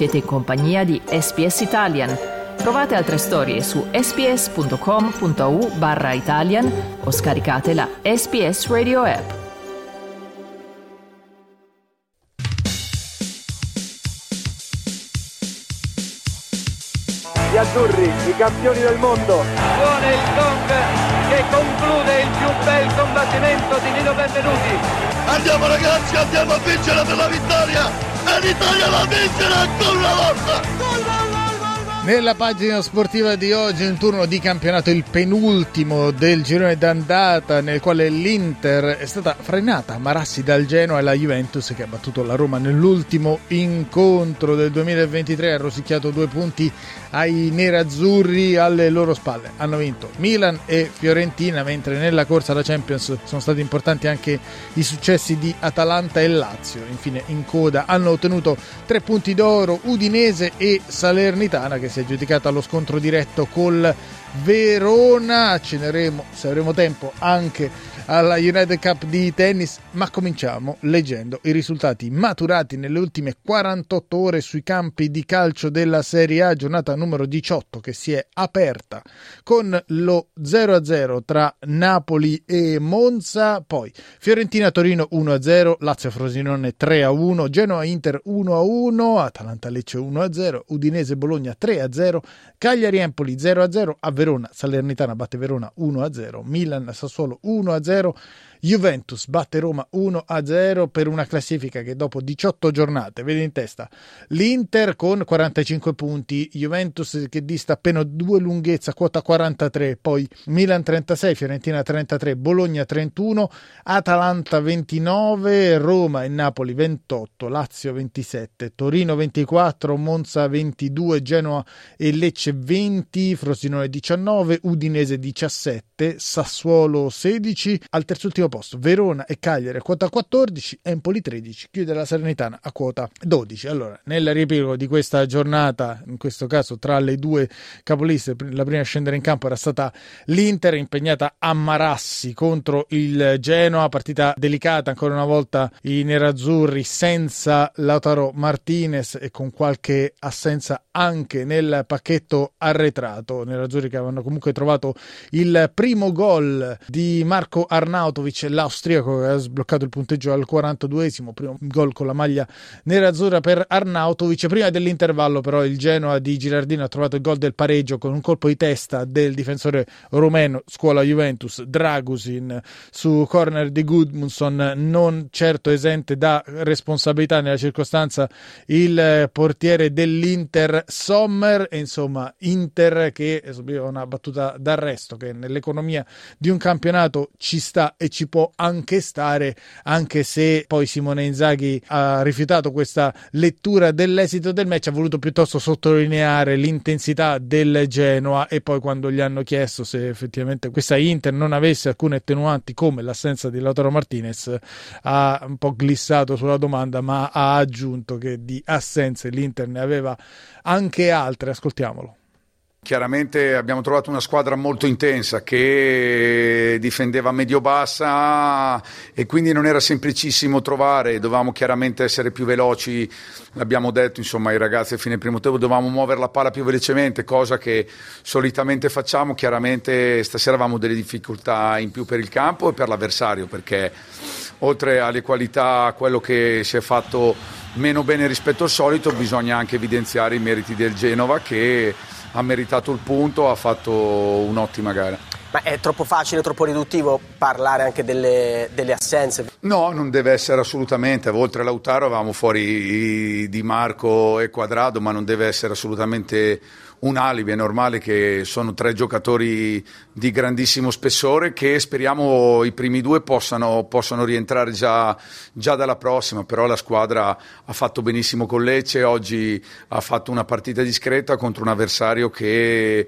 Siete in compagnia di SPS Italian. Trovate altre storie su sps.com.au barra Italian o scaricate la SPS Radio app. Gli azzurri, i campioni del mondo. Suona il gong che conclude il più bel combattimento di Nino Benvenuti. Andiamo ragazzi, andiamo a vincere per la vittoria! L'Italia la vincerà ancora una volta! Nella pagina sportiva di oggi un turno di campionato, il penultimo del girone d'andata nel quale l'Inter è stata frenata a Marassi dal Genoa e la Juventus che ha battuto la Roma nell'ultimo incontro del 2023 ha rosicchiato due punti ai nerazzurri alle loro spalle. Hanno vinto Milan e Fiorentina mentre nella corsa alla Champions sono stati importanti anche i successi di Atalanta e Lazio. Infine in coda hanno ottenuto tre punti d'oro Udinese e Salernitana che si è giudicata lo scontro diretto col Verona. Acceneremo, se avremo tempo, anche alla United Cup di tennis, ma cominciamo leggendo i risultati maturati nelle ultime 48 ore sui campi di calcio della Serie A, giornata numero 18 che si è aperta con lo 0-0 tra Napoli e Monza, poi Fiorentina-Torino 1-0, Lazio-Frosinone 3-1, Genoa-Inter 1-1, Atalanta-Lecce 1-0, Udinese-Bologna 3-0, Cagliari-Empoli 0-0, a Verona Salernitana batte Verona 1-0, Milan-Sassuolo 1-0, Pedro Juventus batte Roma 1-0 per una classifica che dopo 18 giornate vede in testa l'Inter con 45 punti, Juventus che dista appena due lunghezza, quota 43, poi Milan 36, Fiorentina 33, Bologna 31, Atalanta 29, Roma e Napoli 28, Lazio 27, Torino 24, Monza 22, Genoa e Lecce 20, Frosinone 19, Udinese 17, Sassuolo 16, al terzultimo posto Verona e Cagliari a quota 14, Empoli 13, chiude la Salernitana a quota 12. Allora, nel riepilogo di questa giornata, in questo caso tra le due capoliste, la prima a scendere in campo era stata l'Inter impegnata a Marassi contro il Genoa, partita delicata ancora una volta i nerazzurri senza Lautaro Martinez e con qualche assenza anche nel pacchetto arretrato. Nerazzurri che avevano comunque trovato il primo gol di Marco Arnautovic l'austriaco che ha sbloccato il punteggio al 42esimo, primo gol con la maglia nerazzurra per Arnautovic. Prima dell'intervallo però il Genoa di Girardino ha trovato il gol del pareggio con un colpo di testa del difensore rumeno, scuola Juventus, Dragusin su corner di Gudmundsson, non certo esente da responsabilità nella circostanza il portiere dell'Inter Sommer insomma Inter che è una battuta d'arresto che nell'economia di un campionato ci sta e ci può anche stare, anche se poi Simone Inzaghi ha rifiutato questa lettura dell'esito del match, ha voluto piuttosto sottolineare l'intensità del Genoa e poi quando gli hanno chiesto se effettivamente questa Inter non avesse alcune attenuanti come l'assenza di Lautaro Martinez, ha un po' glissato sulla domanda, ma ha aggiunto che di assenze l'Inter ne aveva anche altre. Ascoltiamolo. Chiaramente abbiamo trovato una squadra molto intensa che difendeva medio-bassa e quindi non era semplicissimo trovare, dovevamo chiaramente essere più veloci, l'abbiamo detto insomma ai ragazzi a fine primo tempo, dovevamo muovere la palla più velocemente, cosa che solitamente facciamo, chiaramente stasera avevamo delle difficoltà in più per il campo e per l'avversario perché oltre alle qualità, quello che si è fatto meno bene rispetto al solito, bisogna anche evidenziare i meriti del Genova che ha meritato il punto, ha fatto un'ottima gara. Ma è troppo facile, troppo riduttivo parlare anche delle, delle, assenze? No, non deve essere assolutamente. Oltre a Lautaro avevamo fuori Di Marco e Quadrado, ma non deve essere assolutamente un alibi, è normale che sono tre giocatori di grandissimo spessore che speriamo i primi due possano, possano rientrare già, già, dalla prossima, però la squadra ha fatto benissimo con Lecce, oggi ha fatto una partita discreta contro un avversario che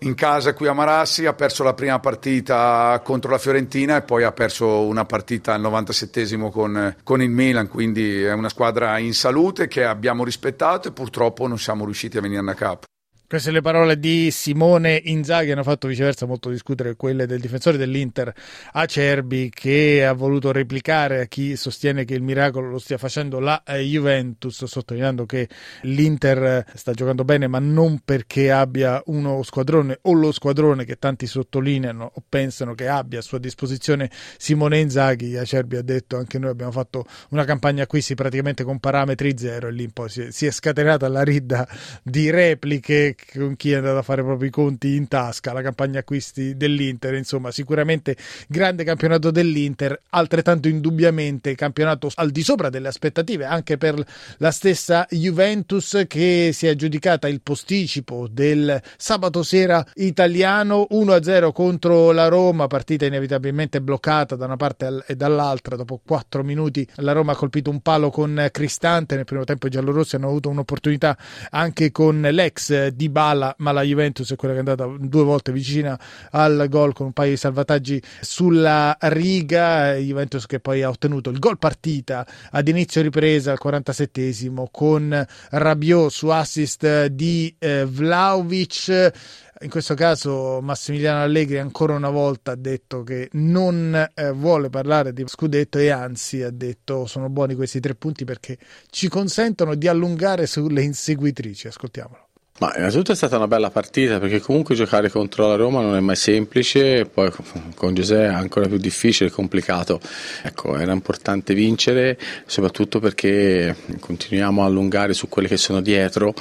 in casa qui a Marassi, ha perso la prima partita contro la Fiorentina e poi ha perso una partita al 97 con, con il Milan, quindi è una squadra in salute che abbiamo rispettato e purtroppo non siamo riusciti a venire a capo. Queste le parole di Simone Inzaghi hanno fatto viceversa molto discutere quelle del difensore dell'Inter Acerbi che ha voluto replicare a chi sostiene che il miracolo lo stia facendo la eh, Juventus, sottolineando che l'Inter sta giocando bene ma non perché abbia uno squadrone o lo squadrone che tanti sottolineano o pensano che abbia a sua disposizione Simone Inzaghi. Acerbi ha detto anche noi abbiamo fatto una campagna acquisti praticamente con parametri zero e lì poi si è scatenata la ridda di repliche con chi è andato a fare proprio i conti in tasca, la campagna acquisti dell'Inter, insomma sicuramente grande campionato dell'Inter, altrettanto indubbiamente campionato al di sopra delle aspettative anche per la stessa Juventus che si è aggiudicata il posticipo del sabato sera italiano 1-0 contro la Roma, partita inevitabilmente bloccata da una parte e dall'altra, dopo 4 minuti la Roma ha colpito un palo con Cristante, nel primo tempo i giallorossi hanno avuto un'opportunità anche con l'ex di Bala, ma la Juventus è quella che è andata due volte vicina al gol con un paio di salvataggi sulla riga. Juventus che poi ha ottenuto il gol partita ad inizio ripresa al 47esimo con Rabiot su assist di eh, Vlaovic. In questo caso Massimiliano Allegri ancora una volta ha detto che non eh, vuole parlare di scudetto e anzi ha detto sono buoni questi tre punti perché ci consentono di allungare sulle inseguitrici. Ascoltiamolo. Ma innanzitutto è stata una bella partita perché comunque giocare contro la Roma non è mai semplice, poi con Giuseppe è ancora più difficile e complicato. Ecco, era importante vincere, soprattutto perché continuiamo a allungare su quelli che sono dietro.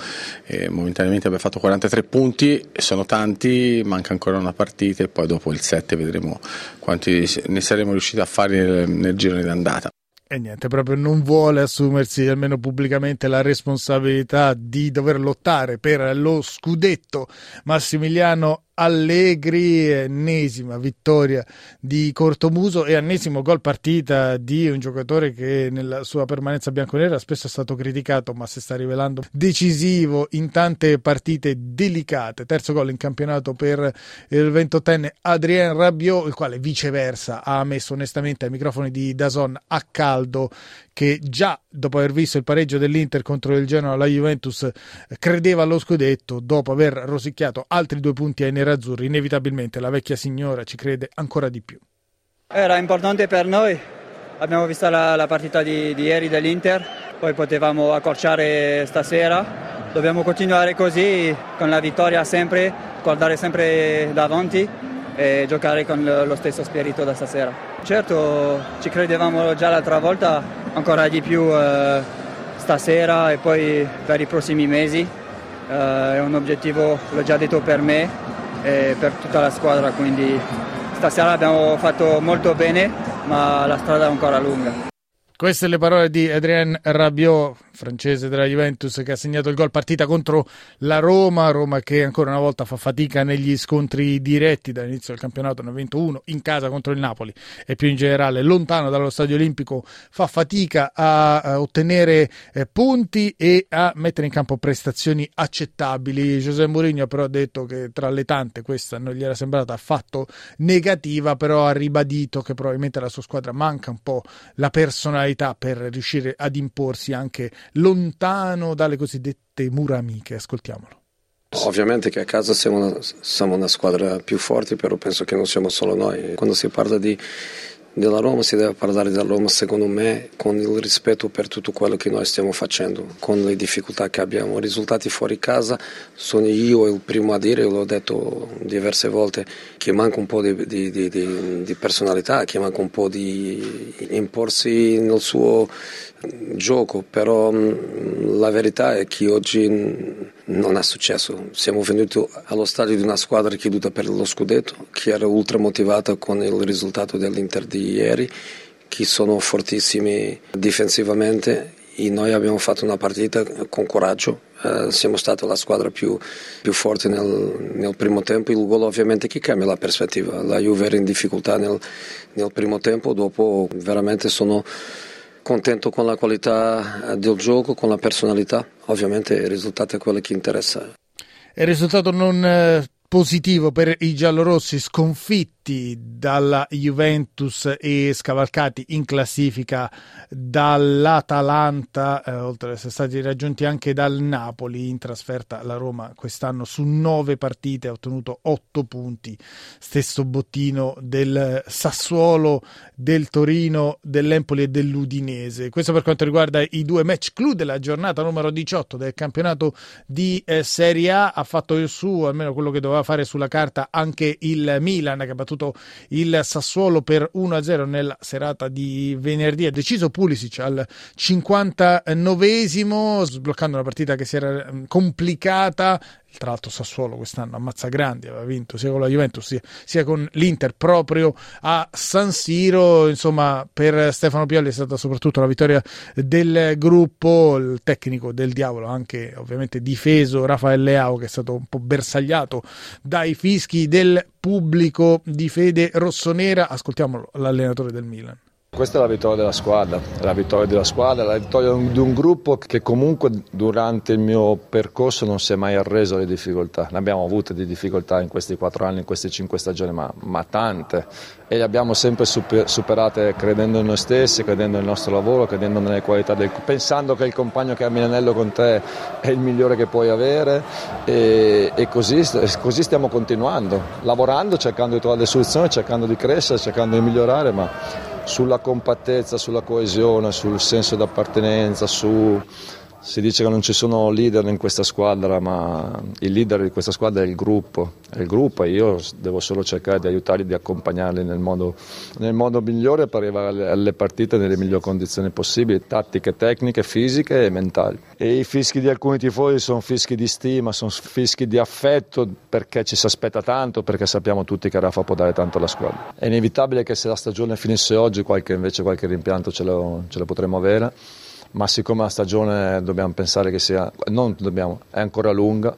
E momentaneamente abbiamo fatto 43 punti, sono tanti, manca ancora una partita e poi dopo il 7 vedremo quanti ne saremo riusciti a fare nel, nel girone d'andata. E niente, proprio non vuole assumersi, almeno pubblicamente, la responsabilità di dover lottare per lo scudetto. Massimiliano Allegri, ennesima vittoria di Cortomuso e ennesimo gol partita di un giocatore che nella sua permanenza bianconera spesso è stato criticato ma si sta rivelando decisivo in tante partite delicate. Terzo gol in campionato per il ventottenne Adrien Rabiot, il quale viceversa ha messo onestamente ai microfoni di Dazon a caldo che già dopo aver visto il pareggio dell'Inter contro il Genoa, la Juventus credeva allo scudetto, dopo aver rosicchiato altri due punti ai nerazzurri, inevitabilmente la vecchia signora ci crede ancora di più. Era importante per noi, abbiamo visto la, la partita di, di ieri dell'Inter, poi potevamo accorciare stasera, dobbiamo continuare così con la vittoria sempre, guardare sempre davanti e giocare con lo stesso spirito da stasera. Certo ci credevamo già l'altra volta, ancora di più eh, stasera e poi per i prossimi mesi. Eh, è un obiettivo, l'ho già detto per me e per tutta la squadra, quindi stasera abbiamo fatto molto bene, ma la strada è ancora lunga. Queste le parole di Adrien Rabiot, francese della Juventus, che ha segnato il gol partita contro la Roma. Roma che ancora una volta fa fatica negli scontri diretti dall'inizio del campionato. Ne ha vinto uno in casa contro il Napoli e più in generale lontano dallo stadio olimpico. Fa fatica a, ottenere eh, punti e a mettere in campo prestazioni accettabili. José Mourinho però ha detto che tra le tante questa non gli era sembrata affatto negativa, però ha ribadito che probabilmente alla sua squadra manca un po' la personalità per riuscire ad imporsi anche lontano dalle cosiddette mura amiche. Ascoltiamolo. Ovviamente che a casa siamo una, siamo una squadra più forte, però penso che non siamo solo noi. Quando si parla di della Roma si deve parlare della Roma secondo me con il rispetto per tutto quello che noi stiamo facendo, con le difficoltà che abbiamo. Risultati fuori casa sono io il primo a dire, l'ho detto diverse volte, che manca un po' di, di, di, di personalità, che manca un po' di imporsi nel suo gioco, però la verità è che oggi non è successo. Siamo venuti allo stadio di una squadra che luta per lo scudetto, che era ultra motivata con il risultato dell'Inter di ieri, che sono fortissimi difensivamente e noi abbiamo fatto una partita con coraggio, eh, siamo stati la squadra più, più forte nel, nel, primo tempo, il gol ovviamente che cambia la prospettiva, la Juve era in difficoltà nel, nel primo tempo, dopo veramente sono contento con la qualità eh, del gioco, con la personalità. Ovviamente il risultato è quello che interessa. Il risultato non eh, positivo per i giallorossi, sconfitti sconfitti dalla Juventus e scavalcati in classifica dall'Atalanta, eh, oltre ad essere stati raggiunti anche dal Napoli in trasferta. La Roma quest'anno su nove partite ha ottenuto otto punti, stesso bottino del Sassuolo, del Torino, dell'Empoli e dell'Udinese. Questo per quanto riguarda i due match clou della giornata numero 18 del campionato di eh, Serie A. Ha fatto il suo, almeno quello che doveva fare sulla carta, anche il Milan che ha battuto il Sassuolo per 1-0 nella serata di venerdì. Ha deciso Pulisic al 59esimo, sbloccando una partita che si era mm, complicata tra l'altro Sassuolo quest'anno ammazza grandi, aveva vinto sia con la Juventus sia, sia, con l'Inter proprio a San Siro, insomma per Stefano Pioli è stata soprattutto la vittoria del gruppo, il tecnico del diavolo anche ovviamente difeso Rafael Leao che è stato un po' bersagliato dai fischi del pubblico di fede rossonera, ascoltiamo l'allenatore del Milan. Questa è la vittoria della squadra, la vittoria della squadra, la vittoria di un gruppo che comunque durante il mio percorso non si è mai arreso alle difficoltà. Ne abbiamo avute di difficoltà in questi quattro anni, in queste cinque stagioni, ma, ma tante. E le abbiamo sempre superate credendo in noi stessi, credendo nel nostro lavoro, credendo nelle qualità del pensando che il compagno che ha Milanello con te è il migliore che puoi avere e, e così, così stiamo continuando, lavorando, cercando di trovare le soluzioni, cercando di crescere, cercando di migliorare, ma sulla compattezza, sulla coesione, sul senso d'appartenenza, su si dice che non ci sono leader in questa squadra, ma il leader di questa squadra è il gruppo, è il gruppo e io devo solo cercare di aiutarli, di accompagnarli nel modo, nel modo migliore per arrivare alle, partite nelle migliori condizioni possibili, tattiche, tecniche, fisiche e mentali. E i fischi di alcuni tifosi sono fischi di stima, sono fischi di affetto perché ci si aspetta tanto, perché sappiamo tutti che Rafa può dare tanto alla squadra. È inevitabile che se la stagione finisse oggi qualche, invece qualche rimpianto ce lo, ce lo potremo avere ma siccome la stagione dobbiamo pensare che sia, non dobbiamo, è ancora lunga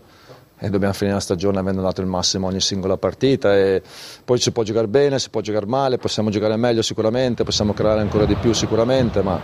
e dobbiamo finire la stagione avendo dato il massimo ogni singola partita e poi si può giocare bene, si può giocare male, possiamo giocare meglio sicuramente, possiamo creare ancora di più sicuramente, ma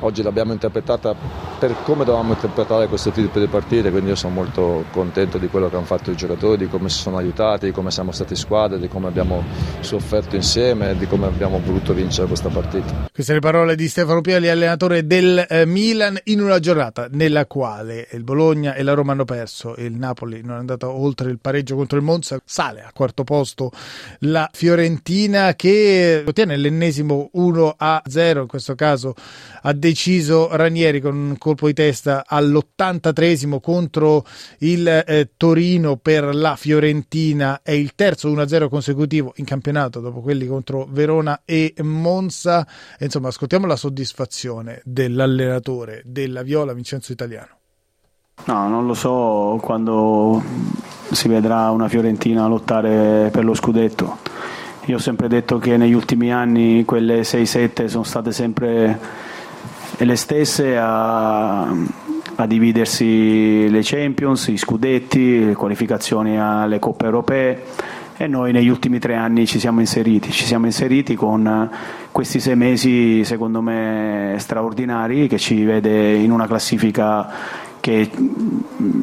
oggi l'abbiamo interpretata per come dovevamo interpretare questo tipo di partite, quindi io sono molto contento di quello che hanno fatto i giocatori, di come si sono aiutati, di come siamo stati squadra, di come abbiamo sofferto insieme, di come abbiamo voluto vincere questa partita. Queste le parole di Stefano Pioli, allenatore del eh, Milan, in una giornata nella quale il Bologna e la Roma hanno perso e il Napoli non è andato oltre il pareggio contro il Monza, sale a quarto posto la Fiorentina che ottiene l'ennesimo 1-0, in questo caso a deciso Ranieri con un colpo di testa all'83esimo contro il eh, Torino per la Fiorentina. È il terzo 1-0 consecutivo in campionato dopo quelli contro Verona e Monza. E, insomma, ascoltiamo la soddisfazione dell'allenatore della Viola Vincenzo Italiano. No, non lo so quando si vedrà una Fiorentina lottare per lo scudetto. Io ho sempre detto che negli ultimi anni quelle 6-7 sono state sempre e le stesse a, a dividersi le Champions, i scudetti, le qualificazioni alle coppe europee. E noi negli ultimi tre anni ci siamo inseriti, ci siamo inseriti con questi sei mesi secondo me straordinari che ci vede in una classifica che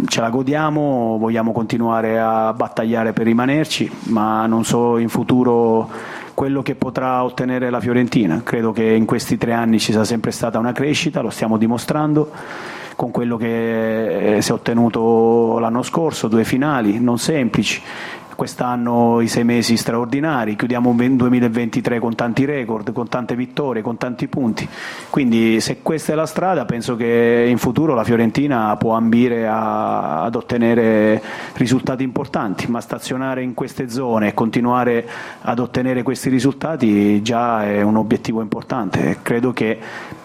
ce la godiamo, vogliamo continuare a battagliare per rimanerci, ma non so in futuro quello che potrà ottenere la Fiorentina. Credo che in questi tre anni ci sia sempre stata una crescita, lo stiamo dimostrando con quello che si è ottenuto l'anno scorso, due finali non semplici quest'anno i sei mesi straordinari, chiudiamo un 2023 con tanti record, con tante vittorie, con tanti punti. Quindi se questa è la strada penso che in futuro la Fiorentina può ambire a, ad ottenere risultati importanti, ma stazionare in queste zone e continuare ad ottenere questi risultati già è un obiettivo importante. Credo che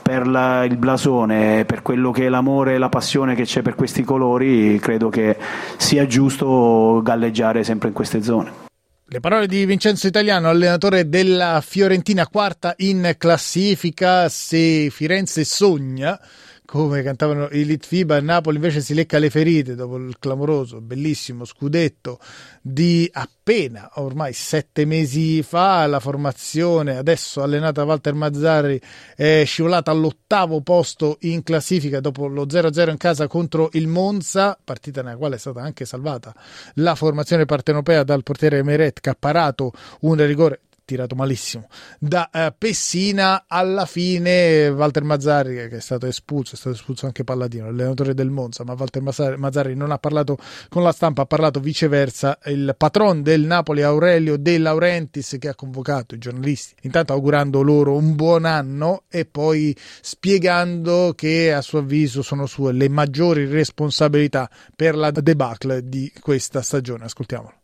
per la, il blasone, per quello che è l'amore e la passione che c'è per questi colori, credo che sia giusto galleggiare sempre in queste zone. Le parole di Vincenzo Italiano, allenatore della Fiorentina, quarta in classifica. Se Firenze sogna come cantavano i Litfiba, Napoli invece si lecca le ferite dopo il clamoroso, bellissimo scudetto di appena ormai sette mesi fa. La formazione, adesso allenata da Walter Mazzarri, è scivolata all'ottavo posto in classifica dopo lo 0-0 in casa contro il Monza, partita nella quale è stata anche salvata la formazione partenopea dal portiere Meret che ha parato un rigore tirato malissimo. Da uh, Pessina alla fine Walter Mazzarri che è stato espulso è stato espulso anche Palladino l'allenatore del Monza ma Walter Mazzarri non ha parlato con la stampa ha parlato viceversa il patron del Napoli Aurelio De Laurentiis che ha convocato i giornalisti intanto augurando loro un buon anno e poi spiegando che a suo avviso sono sue le maggiori responsabilità per la debacle di questa stagione. Ascoltiamolo.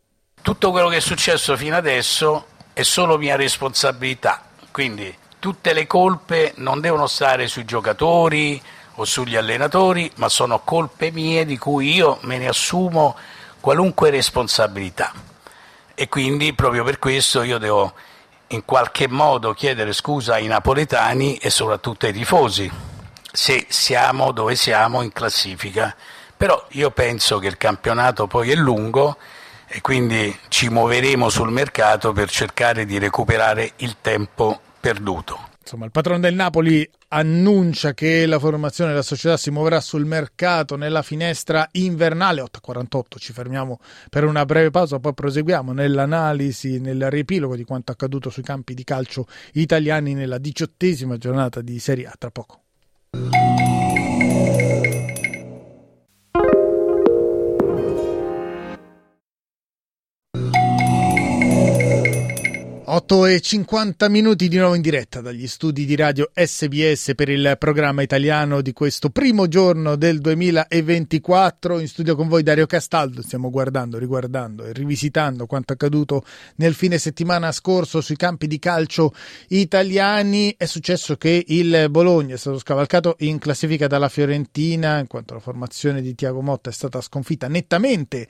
Tutto quello che è successo fino adesso è solo mia responsabilità, quindi tutte le colpe non devono stare sui giocatori o sugli allenatori, ma sono colpe mie di cui io me ne assumo qualunque responsabilità. E quindi proprio per questo io devo in qualche modo chiedere scusa ai napoletani e soprattutto ai tifosi se siamo dove siamo in classifica. Però io penso che il campionato poi è lungo e quindi ci muoveremo sul mercato per cercare di recuperare il tempo perduto. Insomma, il patrono del Napoli annuncia che la formazione della società si muoverà sul mercato nella finestra invernale 8.48. Ci fermiamo per una breve pausa, poi proseguiamo nell'analisi, nel riepilogo di quanto accaduto sui campi di calcio italiani nella diciottesima giornata di Serie A. Tra poco. 8 e 50 minuti di nuovo in diretta dagli studi di radio SBS per il programma italiano di questo primo giorno del 2024. In studio con voi Dario Castaldo. Stiamo guardando, riguardando e rivisitando quanto accaduto nel fine settimana scorso sui campi di calcio italiani. È successo che il Bologna è stato scavalcato in classifica dalla Fiorentina, in quanto la formazione di Tiago Motta è stata sconfitta nettamente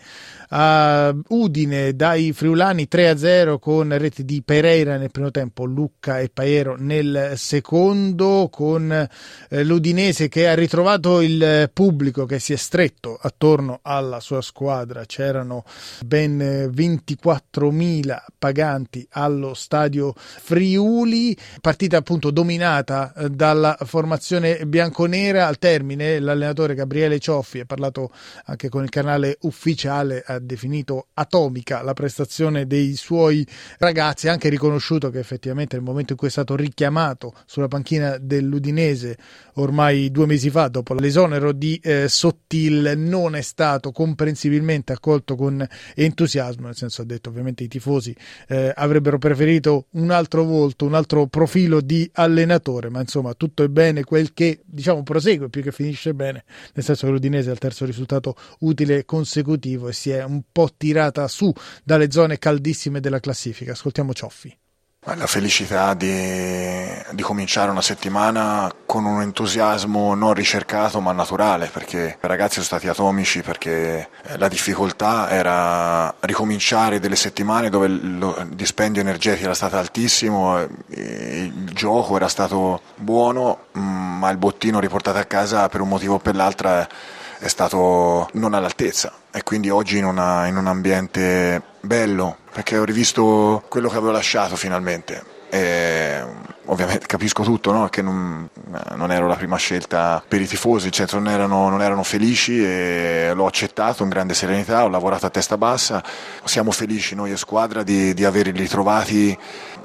a Udine dai friulani 3-0 con reti di Pereira nel primo tempo, Lucca e Paero nel secondo, con eh, l'Udinese che ha ritrovato il pubblico che si è stretto attorno alla sua squadra. C'erano ben 24.000 paganti allo stadio Friuli, partita appunto dominata eh, dalla formazione bianconera. Al termine l'allenatore Gabriele Cioffi ha parlato anche con il canale ufficiale, ha definito atomica la prestazione dei suoi ragazzi, anche riconosciuto che effettivamente nel momento in cui è stato richiamato sulla panchina dell'Udinese ormai due mesi fa dopo l'esonero di eh, Sottil non è stato comprensibilmente accolto con entusiasmo, nel senso ha detto ovviamente i tifosi eh, avrebbero preferito un altro volto, un altro profilo di allenatore, ma insomma tutto è bene quel che diciamo prosegue più che finisce bene, nel senso che l'Udinese è il terzo risultato utile consecutivo e si è un po' tirata su dalle zone caldissime della classifica. Ascoltiamo ciò. Cioffi. La felicità di, di, cominciare una settimana con un entusiasmo non ricercato ma naturale perché i ragazzi sono stati atomici perché la difficoltà era ricominciare delle settimane dove il dispendio energetico era stato altissimo, il gioco era stato buono ma il bottino riportato a casa per un motivo o per l'altro è stato non all'altezza e quindi oggi in, una, in un ambiente bello perché ho rivisto quello che avevo lasciato finalmente e ovviamente capisco tutto, no? che non, non, ero la prima scelta per i tifosi, cioè non, erano, non erano felici e l'ho accettato con grande serenità, ho lavorato a testa bassa, siamo felici noi e squadra di, di averli ritrovati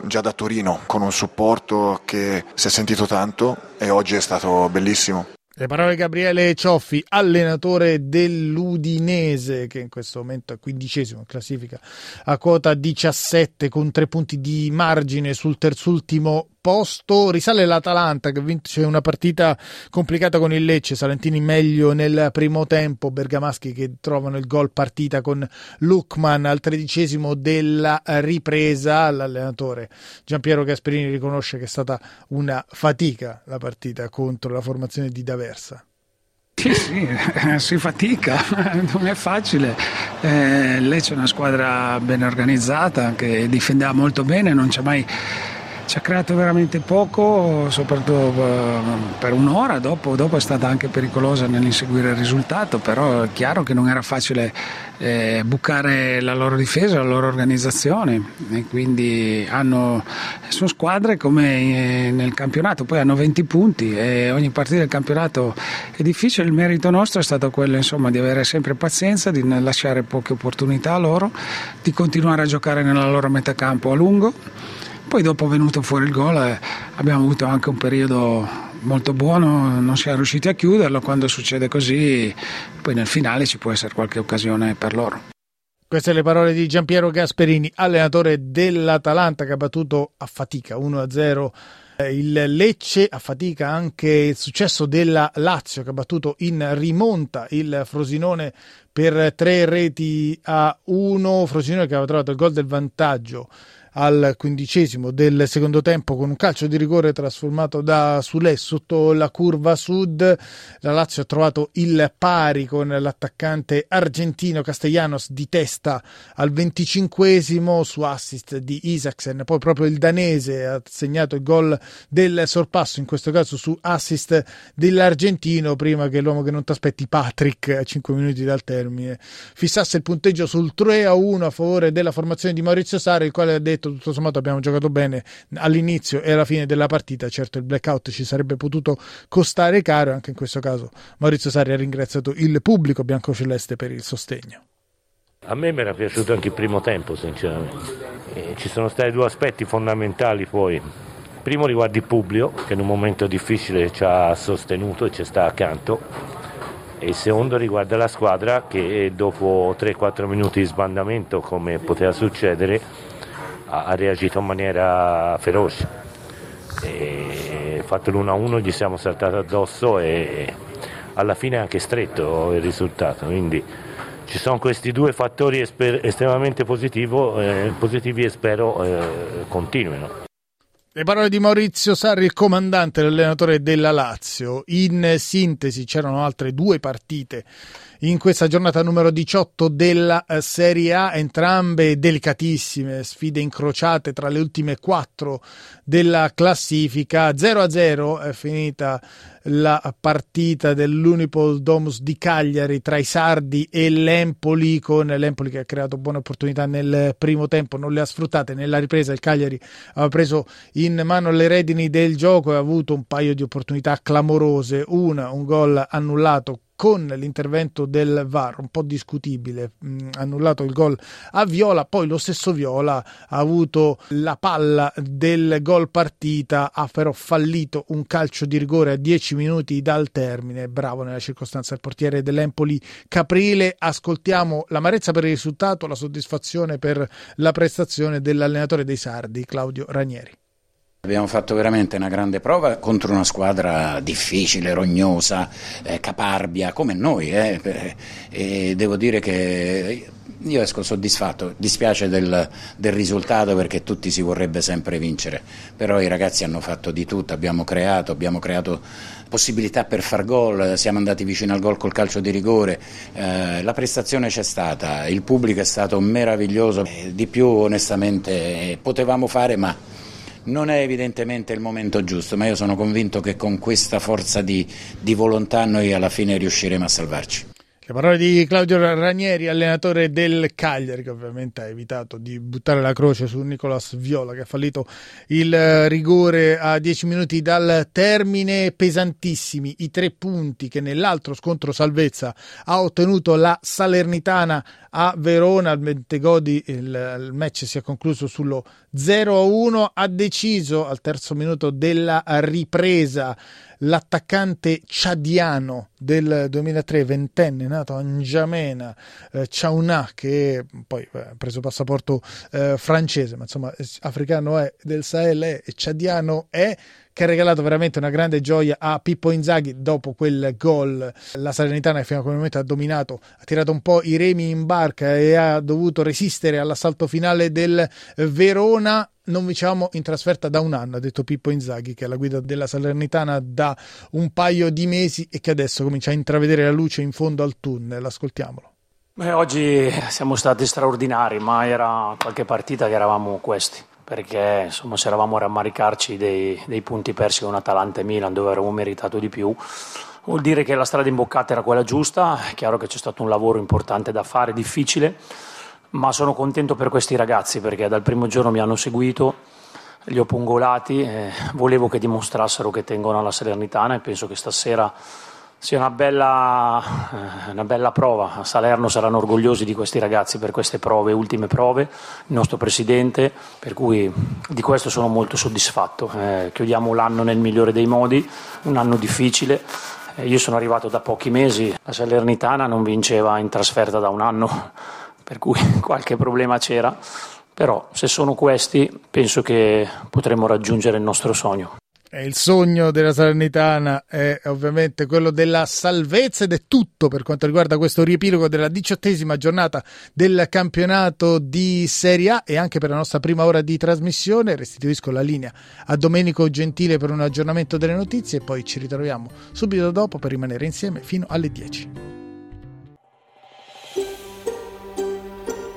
già da Torino con un supporto che si è sentito tanto e oggi è stato bellissimo. Le parole di Gabriele Cioffi, allenatore dell'Udinese, che in questo momento è quindicesimo in classifica a quota 17 con tre punti di margine sul terzultimo posto. Risale l'Atalanta che vince una partita complicata con il Lecce. Salentini meglio nel primo tempo. Bergamaschi che trovano il gol partita con Lukman al tredicesimo della ripresa. L'allenatore Giampiero Gasperini riconosce che è stata una fatica la partita contro la formazione di D'Aversa. Sì, sì, si fatica, non è facile. Eh, Lecce è una squadra ben organizzata che difendeva molto bene, non c'è mai ci ha creato veramente poco, soprattutto eh, per un'ora, dopo, dopo, è stata anche pericolosa nell'inseguire il risultato, però è chiaro che non era facile eh, bucare la loro difesa, la loro organizzazione. E quindi hanno, sono squadre come nel campionato, poi hanno 20 punti e ogni partita del campionato è difficile, il merito nostro è stato quello insomma, di avere sempre pazienza, di lasciare poche opportunità a loro, di continuare a giocare nella loro metà campo a lungo poi dopo è venuto fuori il gol abbiamo avuto anche un periodo molto buono, non siamo riusciti a chiuderlo, quando succede così poi nel finale ci può essere qualche occasione per loro. Queste le parole di Giampiero Gasperini, allenatore dell'Atalanta che ha battuto a fatica 1-0 eh, il Lecce, a fatica anche il successo della Lazio che ha battuto in rimonta il Frosinone per tre reti a uno, Frosinone che aveva trovato il gol del vantaggio al quindicesimo del secondo tempo con un calcio di rigore trasformato da Sule sotto la curva sud. La Lazio ha trovato il pari con l'attaccante argentino Castellanos di testa al venticinquesimo su assist di Isaksen. Poi proprio il danese ha segnato il gol del sorpasso, in questo caso su assist dell'argentino, prima che l'uomo che non ti aspetti, Patrick, a 5 minuti dal termine, fissasse il punteggio sul 3 a 1 a favore della formazione di Maurizio Sari, il quale ha detto detto tutto sommato abbiamo giocato bene all'inizio e alla fine della partita certo il blackout ci sarebbe potuto costare caro anche in questo caso Maurizio Sarri ha ringraziato il pubblico biancoceleste per il sostegno. A me mi era piaciuto anche il primo tempo sinceramente. E ci sono stati due aspetti fondamentali poi primo riguarda il pubblico che in un momento difficile ci ha sostenuto e ci sta accanto. E il secondo riguarda la squadra che dopo 3-4 minuti di sbandamento come poteva succedere ha, reagito in maniera feroce. E fatto l'1-1 gli siamo saltati addosso e alla fine è anche stretto il risultato. Quindi ci sono questi due fattori esper- estremamente eh, positivi e spero eh, continuino. Le parole di Maurizio Sarri, il comandante, l'allenatore della Lazio. In sintesi c'erano altre due partite in questa giornata numero 18 della eh, Serie A, entrambe delicatissime, sfide incrociate tra le ultime quattro della classifica. 0-0 è finita la partita dell'Unipol Domus di Cagliari tra i Sardi e l'Empoli, con l'Empoli che ha creato buone opportunità nel primo tempo, non le ha sfruttate. Nella ripresa il Cagliari aveva preso in mano le redini del gioco e ha avuto un paio di opportunità clamorose. Una, un gol annullato con l'intervento del VAR, un po' discutibile, mm, annullato il gol a Viola, poi lo stesso Viola ha avuto la palla del gol partita, ha però fallito un calcio di rigore a 10 minuti dal termine, bravo nella circostanza il portiere dell'Empoli Caprile, ascoltiamo l'amarezza per il risultato, la soddisfazione per la prestazione dell'allenatore dei Sardi, Claudio Ranieri. Abbiamo fatto veramente una grande prova contro una squadra difficile, rognosa, eh, caparbia, come noi. Eh. E devo dire che io esco soddisfatto, dispiace del, del, risultato perché tutti si vorrebbe sempre vincere, però i ragazzi hanno fatto di tutto, abbiamo creato, abbiamo creato possibilità per far gol, siamo andati vicino al gol col calcio di rigore, eh, la prestazione c'è stata, il pubblico è stato meraviglioso, eh, di più onestamente potevamo fare ma non è evidentemente il momento giusto, ma io sono convinto che con questa forza di, di volontà noi alla fine riusciremo a salvarci. Le parole di Claudio Ranieri, allenatore del Cagliari, che ovviamente ha evitato di buttare la croce su Nicolas Viola, che ha fallito il rigore a 10 minuti dal termine. Pesantissimi i tre punti che nell'altro scontro salvezza ha ottenuto la Salernitana a Verona. Al Mentegodi il match si è concluso sullo 0-1. Ha deciso al terzo minuto della ripresa l'attaccante ciadiano del 2003, ventenne, nato a N'Djamena, eh, Chauna, che poi ha preso passaporto eh, francese, ma insomma africano è, del Sahel è, e ciadiano è, che ha regalato veramente una grande gioia a Pippo Inzaghi dopo quel gol. La Salernitana fino a quel momento ha dominato, ha tirato un po' i remi in barca e ha dovuto resistere all'assalto finale del Verona non vinciamo in trasferta da un anno, ha detto Pippo Inzaghi, che è la guida della Salernitana da un paio di mesi e che adesso comincia a intravedere la luce in fondo al tunnel. Ascoltiamolo. Beh, oggi siamo stati straordinari, ma era qualche partita che eravamo questi. perché insomma se eravamo a rammaricarci dei, dei punti persi con Atalanta e Milan dove avremmo meritato di più vuol dire che la strada imboccata era quella giusta, è chiaro che c'è stato un lavoro importante da fare, difficile, ma sono contento per questi ragazzi perché dal primo giorno mi hanno seguito, li ho pungolati, eh, volevo che dimostrassero che tengono alla Salernitana e penso che stasera sia una bella, eh, una bella prova. A Salerno saranno orgogliosi di questi ragazzi per queste prove, ultime prove, il nostro presidente, per cui di questo sono molto soddisfatto. Eh, chiudiamo l'anno nel migliore dei modi, un anno difficile. Eh, io sono arrivato da pochi mesi, la Salernitana non vinceva in trasferta da un anno, per cui qualche problema c'era. Però se sono questi penso che potremo raggiungere il nostro sogno. E il sogno della Salernitana è ovviamente quello della salvezza ed è tutto per quanto riguarda questo riepilogo della diciottesima giornata del campionato di Serie A e anche per la nostra prima ora di trasmissione. Restituisco la linea a Domenico Gentile per un aggiornamento delle notizie e poi ci ritroviamo subito dopo per rimanere insieme fino alle 10.